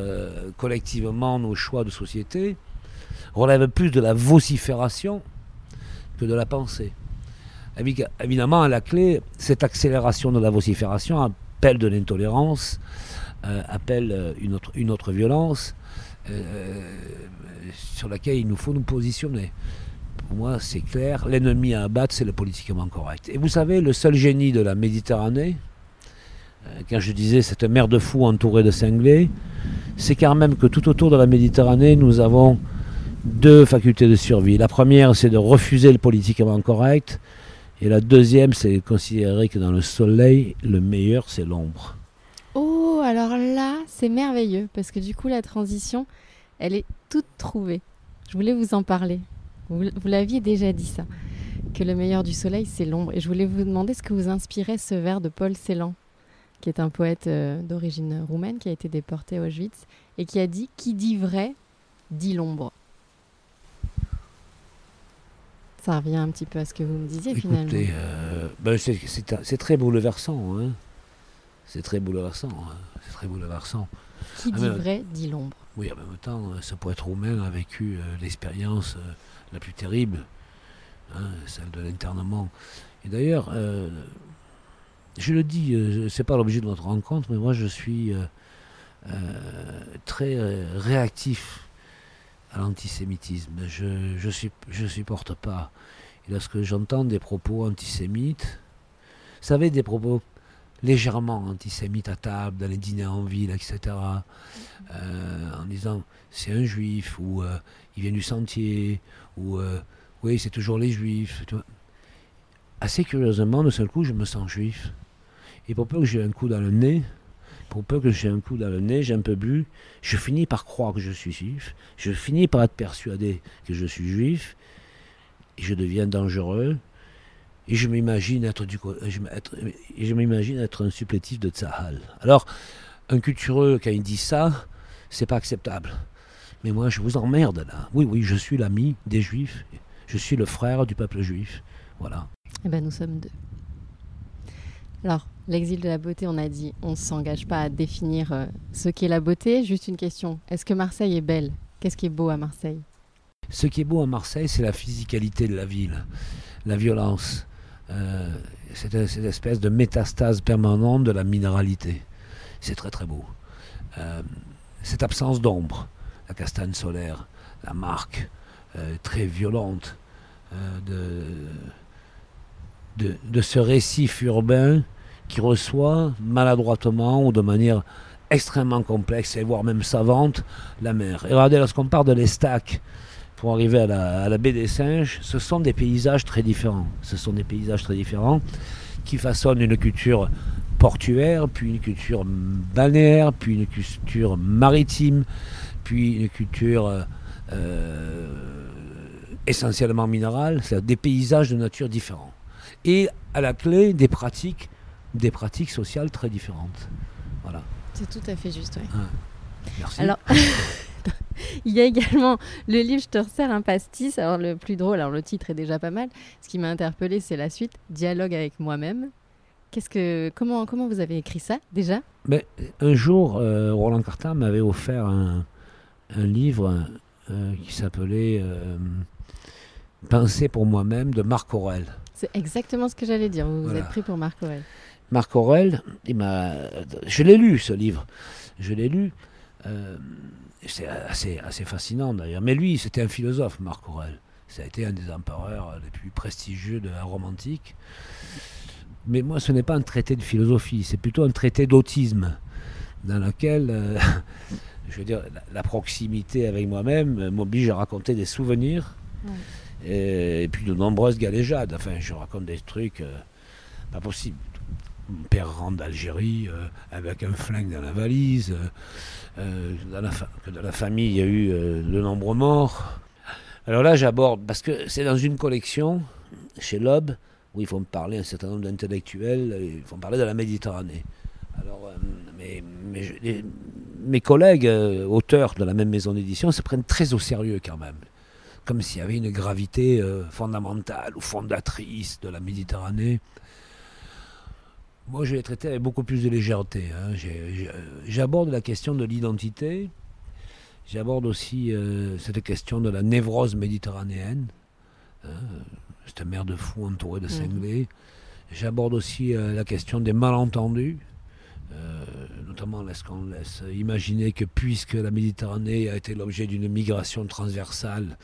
collectivement nos choix de société, relève plus de la vocifération que de la pensée. Évi- Évidemment, à la clé, cette accélération de la vocifération appelle de l'intolérance, euh, appelle euh, une, autre, une autre violence euh, sur laquelle il nous faut nous positionner. Pour moi, c'est clair, l'ennemi à abattre, c'est le politiquement correct. Et vous savez, le seul génie de la Méditerranée, quand je disais cette mer de fous entourée de cinglés, c'est quand même que tout autour de la Méditerranée, nous avons deux facultés de survie. La première, c'est de refuser le politiquement correct. Et la deuxième, c'est de considérer que dans le soleil, le meilleur, c'est l'ombre. Oh, alors là, c'est merveilleux parce que du coup, la transition, elle est toute trouvée. Je voulais vous en parler. Vous, l'aviez déjà dit ça, que le meilleur du soleil, c'est l'ombre. Et je voulais vous demander ce que vous inspirait ce vers de Paul Celan, qui est un poète euh, d'origine roumaine qui a été déporté à Auschwitz et qui a dit Qui dit vrai, dit l'ombre. Ça revient un petit peu à ce que vous me disiez finalement. Euh, ben, c'est- très bouleversant. Hein. C'est très bouleversant. hein. C'est très bouleversant. Qui Ah, dit mais- vrai, dit l'ombre. Oui, en même temps, ce poète roumain a vécu euh, l'expérience euh, la plus terrible, hein, celle de l'internement. Et d'ailleurs, je le dis, c'est pas l'objet de notre rencontre, mais moi je suis très réactif l'antisémitisme. Je je, je supporte pas. Lorsque j'entends des propos antisémites, vous savez, des propos légèrement antisémites à table, dans les dîners en ville, etc., euh, en disant c'est un juif, ou euh, il vient du sentier, ou euh, oui, c'est toujours les juifs. tu vois. Assez curieusement, de seul coup, je me sens juif. Et pour peu que j'ai un coup dans le nez, pour peu que j'ai un coup dans le nez, j'ai un peu bu, je finis par croire que je suis juif, je finis par être persuadé que je suis juif, et je deviens dangereux, et je m'imagine être, du, je, m'imagine être un supplétif de Tzahal. Alors, un cultureux, quand il dit ça, c'est pas acceptable. Mais moi, je vous emmerde là. Oui, oui, je suis l'ami des juifs, je suis le frère du peuple juif. Voilà. Eh ben, nous sommes deux. Alors, l'exil de la beauté, on a dit, on ne s'engage pas à définir euh, ce qu'est la beauté. Juste une question, est-ce que Marseille est belle? Qu'est-ce qui est beau à Marseille? Ce qui est beau à Marseille, c'est la physicalité de la ville, la violence, euh, cette, espèce de métastase permanente de la minéralité. C'est très très beau. Euh, cette absence d'ombre, la castagne solaire, la marque très violente de de, ce récif urbain qui reçoit maladroitement ou de manière extrêmement complexe et voire même savante la mer. Et regardez, lorsqu'on part de l'Estac pour arriver à la, baie des Singes, ce sont des paysages très différents. Ce sont des paysages très différents qui façonnent une culture portuaire, puis une culture balnéaire, puis une culture maritime, puis une culture euh, essentiellement minérale, c'est-à-dire des paysages de nature différents et à la clé des pratiques, des pratiques sociales très différentes. Voilà. C'est tout à fait juste, oui. Merci. Alors, il y a également le livre Je te resserre un pastis. Alors, le plus drôle, alors le titre est déjà pas mal. Ce qui m'a interpellé, c'est la suite Dialogue avec moi-même. Qu'est-ce que, comment, comment vous avez écrit ça déjà? Mais, Un jour, euh, Roland Cartin m'avait offert un, un livre euh, qui s'appelait euh, Penser pour moi-même de Marc Aurel. C'est exactement ce que j'allais dire. Vous vous êtes pris pour Marc Aurel. Marc Aurel, il m'a, je l'ai lu ce livre. Je l'ai lu. Euh, c'est assez, assez fascinant d'ailleurs. Mais lui, c'était un philosophe, Marc Aurel. Ça a été un des empereurs les plus prestigieux de la Rome antique. Mais moi, ce n'est pas un traité de philosophie, c'est plutôt un traité d'autisme, dans lequel, euh, je veux dire, la, proximité avec moi-même m'oblige à raconter des souvenirs et, puis de nombreuses galéjades. Enfin, je raconte des trucs euh, pas possibles. Mon père rentre d'Algérie euh, avec un flingue dans la valise. Euh, dans, la dans la famille, il y a eu de nombreux morts. Alors là, j'aborde, parce que c'est dans une collection, chez Loeb, où ils font parler un certain nombre d'intellectuels, ils font parler de la Méditerranée. Alors, mes, mes, collègues, auteurs de la même maison d'édition, se prennent très au sérieux quand même comme s'il y avait une gravité euh, fondamentale ou fondatrice de la Méditerranée. Moi, je l'ai traité avec beaucoup plus de légèreté. Hein. J'aborde la question de l'identité. J'aborde aussi euh, cette question de la névrose méditerranéenne. Hein. cette mer de fou entourée de cinglés. J'aborde aussi euh, la question des malentendus. notamment lorsqu'on laisse imaginer que puisque la Méditerranée a été l'objet d'une migration transversale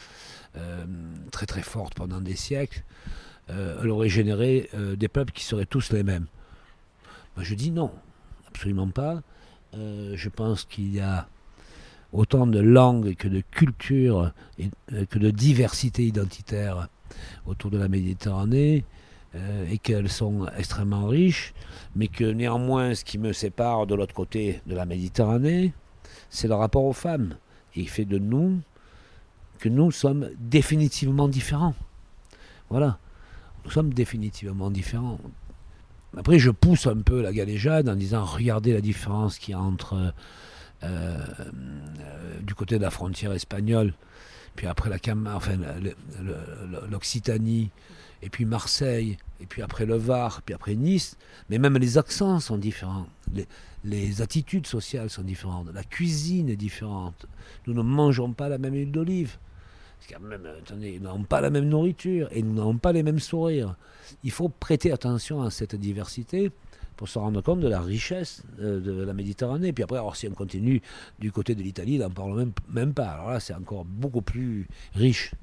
euh, très très forte pendant des siècles, euh, elle aurait généré euh, des peuples qui seraient tous les mêmes. Je dis non, absolument pas. je pense qu'il y a autant de langues que de cultures et que de diversité identitaire autour de la Méditerranée et qu'elles sont extrêmement riches, mais que néanmoins ce qui me sépare de l'autre côté de la Méditerranée, c'est le rapport aux femmes. Et il fait de nous que nous sommes définitivement différents. Voilà. Nous sommes définitivement différents. Après, je pousse un peu la galéjade en disant regardez la différence qu'il y a entre euh, euh, du côté de la frontière espagnole, puis après la enfin l'Occitanie, et puis Marseille, et puis après le Var, puis après Nice. Mais même les accents sont différents. Les, les attitudes sociales sont différentes. La cuisine est différente. Nous ne mangeons pas la même huile d'olive. Même, attendez, nous n'avons pas la même nourriture et nous n'avons pas les mêmes sourires. Il faut prêter attention à cette diversité pour se rendre compte de la richesse euh, de, la Méditerranée. Puis après, alors, si on continue du côté de l'Italie, n'en parle même, même pas. Alors là, c'est encore beaucoup plus riche.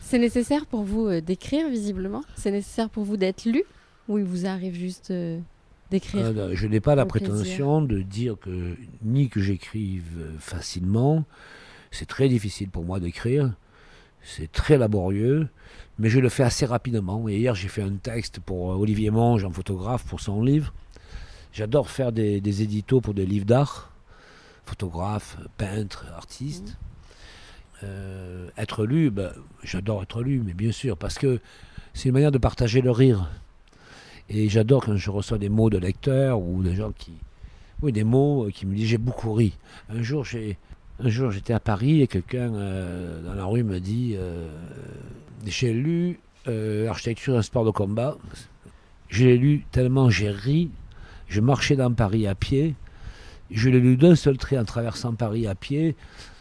C'est nécessaire pour vous euh, d'écrire, visiblement? C'est nécessaire pour vous d'être lu? Ou il vous arrive juste euh, d'écrire Je n'ai pas la prétention de dire que ni que j'écrive facilement, c'est très difficile pour moi d'écrire. C'est très laborieux, mais je le fais assez rapidement. Et hier, j'ai fait un texte pour euh, Olivier Monge, un photographe, pour son livre. J'adore faire des, des éditos pour des livres d'art, photographe, peintre, artiste. Euh, être lu, ben, j'adore être lu, mais bien sûr, parce que c'est une manière de partager le rire. Et j'adore quand je reçois des mots de lecteurs ou des gens qui. Oui, des mots qui me disent j'ai beaucoup ri. Un jour, j'ai. Un jour, j'étais à Paris et quelqu'un euh, dans la rue me dit euh, J'ai lu euh, Architecture et sport de combat. Je l'ai lu tellement j'ai ri. Je marchais dans Paris à pied. Je l'ai lu d'un seul trait en traversant Paris à pied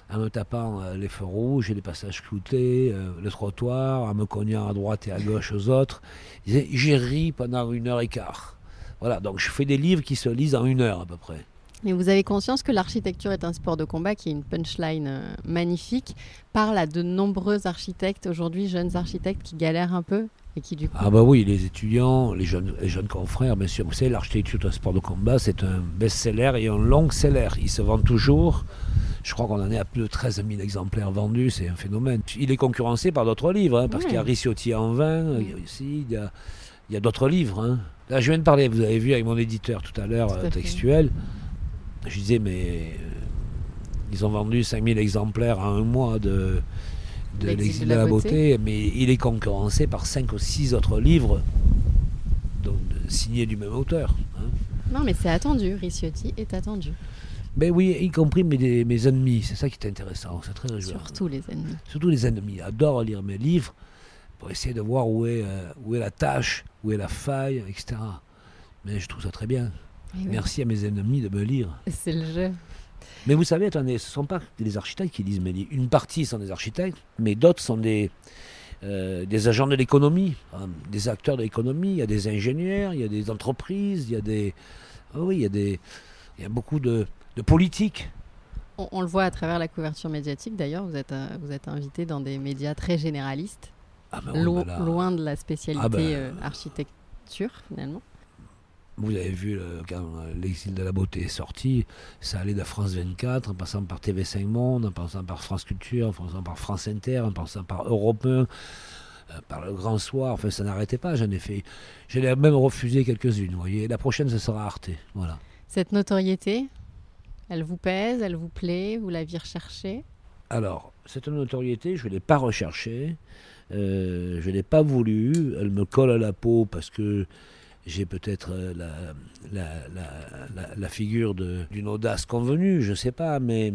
en me tapant euh, les feux rouges et les passages cloutés, le trottoir, en me cognant à droite et à gauche aux autres. J'ai ri pendant une heure et quart. Voilà, donc je fais des livres qui se lisent en une heure à peu près. Mais vous avez conscience que l'architecture est un sport de combat qui est une punchline euh, magnifique, parle à de nombreux architectes aujourd'hui, jeunes architectes qui galèrent un peu et qui du coup... Ah bah oui, les étudiants, les jeunes, les jeunes confrères, bien sûr. Vous savez, l'architecture est un sport de combat, c'est un best-seller et un long-seller. Il se vend toujours. Je crois qu'on en est à plus de 13 000 exemplaires vendus, c'est un phénomène. Il est concurrencé par d'autres livres, hein, parce qu'il y a Ricciotti en vin, ici, il y a, il y a d'autres livres. Hein. Là, je viens de parler, vous avez vu avec mon éditeur tout à l'heure, euh, textuel. Je disais, mais euh, ils ont vendu 5000 exemplaires en un mois de, de l'exil de, la, beauté. mais il est concurrencé par 5 ou 6 autres livres donc, signés du même auteur. Hein. Non, mais c'est attendu, Ricciotti est attendu. Ben oui, y compris mes, mes ennemis, c'est ça qui est intéressant, c'est très Surtout les ennemis. Surtout les ennemis, adorent lire mes livres pour essayer de voir où est, euh, où est la tâche, où est la faille, etc. Mais je trouve ça très bien. Merci à mes ennemis de me lire. C'est le jeu. Mais vous savez, attendez, ce ne sont pas des architectes qui lisent mes livres. Une partie sont des architectes, mais d'autres sont des, euh, des agents de l'économie, hein, des acteurs de l'économie. Il y a des ingénieurs, il y a des entreprises, il y a des. Oh oui, il y a, des, il y a beaucoup de, de politiques. On, on, le voit à travers la couverture médiatique, d'ailleurs, vous êtes, euh, vous êtes invité dans des médias très généralistes, ah ben lo ben loin de la spécialité ah ben, euh, architecture, finalement. Vous avez vu le, quand l'exil de la beauté est sorti, ça allait de France 24, en passant par TV5 Monde, en passant par France Culture, en passant par France Inter, en passant par Europe 1, euh, par le Grand Soir. Enfin, ça n'arrêtait pas. J'en ai fait, j'en ai même refusé quelques-unes. Vous voyez, la prochaine, ce sera Arte. Voilà. Cette notoriété, elle vous pèse, elle vous plaît, vous l'aviez recherchée? Alors, cette notoriété, je ne l'ai pas recherchée. Euh, je ne l'ai pas voulu. Elle me colle à la peau parce que j'ai peut-être euh, la, la, la, figure d'une audace convenue, je ne sais pas, mais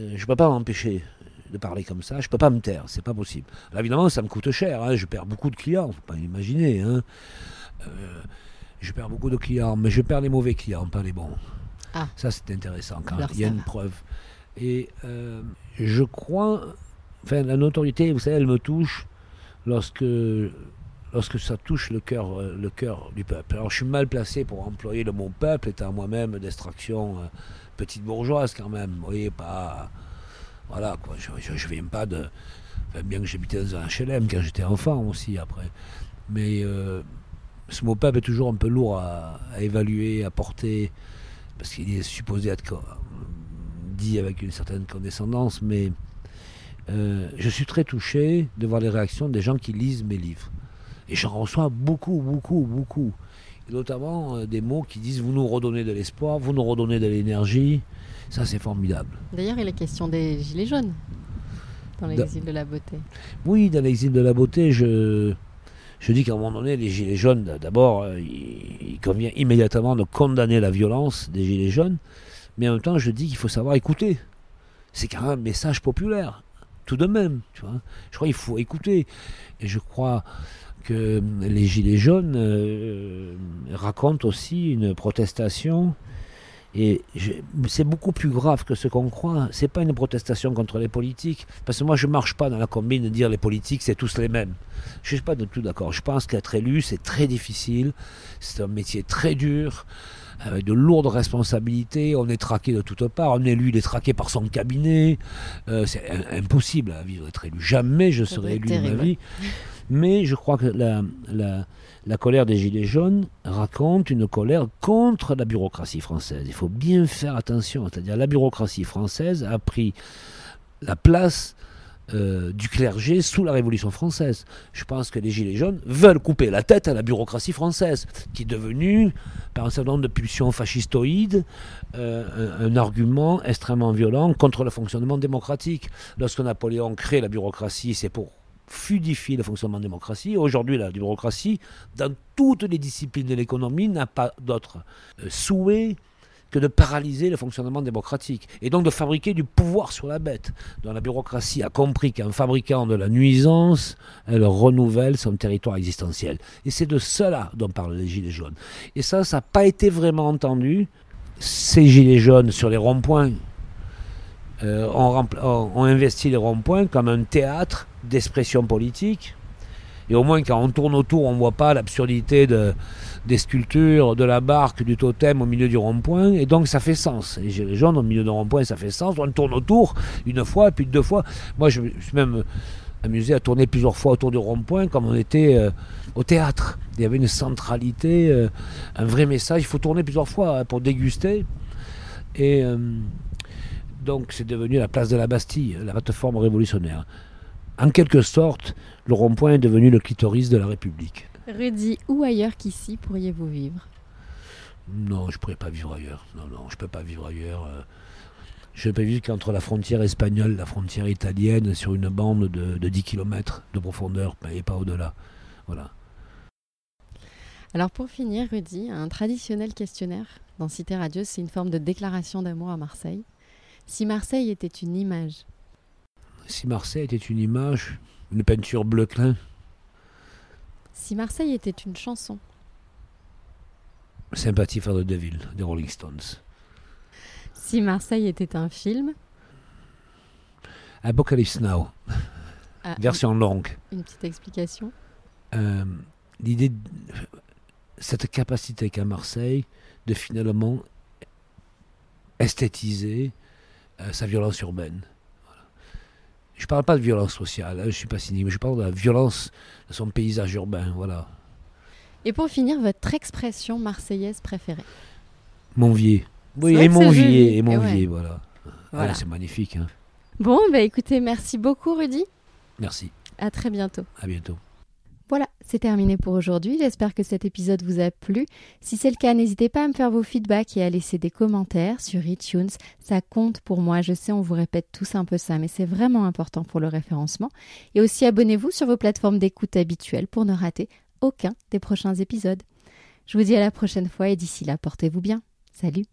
euh, je ne peux pas m'empêcher de parler comme ça, je ne peux pas me taire, c'est pas possible. Alors évidemment, ça me coûte cher, hein, je perds beaucoup de clients, faut pas imaginer. Hein. Euh, je perds beaucoup de clients, mais je perds les mauvais clients, pas les bons. Ah. Ça, c'est intéressant quand il y a une preuve. Et je crois, enfin, la notoriété, vous savez, elle me touche lorsque lorsque ça touche le cœur, euh, le cœur du peuple. Alors je suis mal placé pour employer le mot peuple, étant moi-même d'extraction euh, petite bourgeoise quand même. Vous voyez, pas. Voilà, quoi. Je viens pas de. bien que j'habitais dans un HLM quand j'étais enfant aussi après. Mais euh, ce mot peuple est toujours un peu lourd à, évaluer, à porter, parce qu'il est supposé être dit avec une certaine condescendance, mais. je suis très touché de voir les réactions des gens qui lisent mes livres. Et j'en reçois beaucoup, beaucoup, beaucoup. Et notamment euh, des mots qui disent vous nous redonnez de l'espoir, vous nous redonnez de l'énergie. Ça, c'est formidable. D'ailleurs, il est question des gilets jaunes dans l'exil de la beauté. Oui, dans l'exil de la beauté, je, je dis qu'à un moment donné, les gilets jaunes, d'abord, euh, il, convient immédiatement de condamner la violence des gilets jaunes, mais en même temps, je dis qu'il faut savoir écouter. C'est quand même un message populaire, tout de même. Tu vois je crois qu'il faut écouter. Et je crois que les Gilets jaunes euh, racontent aussi une protestation. Et c'est beaucoup plus grave que ce qu'on croit. C'est pas une protestation contre les politiques. Parce que moi, je marche pas dans la combine de dire les politiques, c'est tous les mêmes. Je suis pas du tout d'accord. Je pense qu'être élu, c'est très difficile. C'est un métier très dur avec de lourdes responsabilités, on est traqué de toutes parts, un élu il est traqué par son cabinet, euh, c'est impossible à vivre être élu. Jamais je serai élu de ma vie. Mais je crois que la, colère des Gilets jaunes raconte une colère contre la bureaucratie française. Il faut bien faire attention. C'est-à-dire la bureaucratie française a pris la place euh, du clergé sous la Révolution française. Je pense que les Gilets jaunes veulent couper la tête à la bureaucratie française, qui est devenue, par un certain nombre de pulsions fascistoïdes, euh, un, argument extrêmement violent contre le fonctionnement démocratique. Lorsque Napoléon crée la bureaucratie, c'est pour fluidifier le fonctionnement de la démocratie. Aujourd'hui, la bureaucratie, dans toutes les disciplines de l'économie, n'a pas d'autre euh, souhait que de paralyser le fonctionnement démocratique et donc de fabriquer du pouvoir sur la bête. dont la bureaucratie a compris qu'en fabriquant de la nuisance, elle renouvelle son territoire existentiel. Et c'est de cela dont parlent les Gilets jaunes. Et ça, ça n'a pas été vraiment entendu. Ces Gilets jaunes sur les ronds-points euh, ont, ont investi les ronds-points comme un théâtre d'expression politique. Et au moins, quand on tourne autour, on ne voit pas l'absurdité de, des sculptures, de la barque, du totem au milieu du rond-point, et donc ça fait sens. Les gilets jaunes au milieu du rond-point, ça fait sens. On tourne autour une fois, puis deux fois. Moi, je me suis même amusé à tourner plusieurs fois autour du rond-point, comme on était euh, au théâtre. Il y avait une centralité, euh, un vrai message. Il faut tourner plusieurs fois hein, pour déguster. Et euh, donc, c'est devenu la place de la Bastille, la plateforme révolutionnaire. En quelque sorte, le rond-point est devenu le clitoris de la République. Rudy, où ailleurs qu'ici pourriez-vous vivre? Non, je ne pourrais pas vivre ailleurs. Non, non, je ne peux pas vivre ailleurs. Je ne peux vivre qu'entre la frontière espagnole et la frontière italienne sur une bande de, de 10 km de profondeur et pas au-delà. Voilà. Alors pour finir, Rudy, un traditionnel questionnaire dans Cité Radio, c'est une forme de déclaration d'amour à Marseille. Si Marseille était une image Si Marseille était une image, une peinture bleu clin, si Marseille était une chanson Sympathie for the Devil des Rolling Stones. Si Marseille était un film Apocalypse Now. Ah, Version une, longue. Une petite explication euh, L'idée, cette capacité qu'a Marseille de finalement esthétiser euh, sa violence urbaine. Je ne parle pas de violence sociale, hein, je ne suis pas cynique, mais je parle de la violence de son paysage urbain, voilà. Et pour finir, votre expression marseillaise préférée Monvier. Oui, et Monvier, et Monvier, voilà. voilà. Ah, c'est magnifique. Hein. Bon, bah écoutez, merci beaucoup Rudy. Merci. À très bientôt. À bientôt. Voilà, c'est terminé pour aujourd'hui. J'espère que cet épisode vous a plu. Si c'est le cas, n'hésitez pas à me faire vos feedbacks et à laisser des commentaires sur iTunes. Ça compte pour moi. Je sais, on vous répète tous un peu ça, mais c'est vraiment important pour le référencement. Et aussi, abonnez-vous sur vos plateformes d'écoute habituelles pour ne rater aucun des prochains épisodes. Je vous dis à la prochaine fois et d'ici là, portez-vous bien. Salut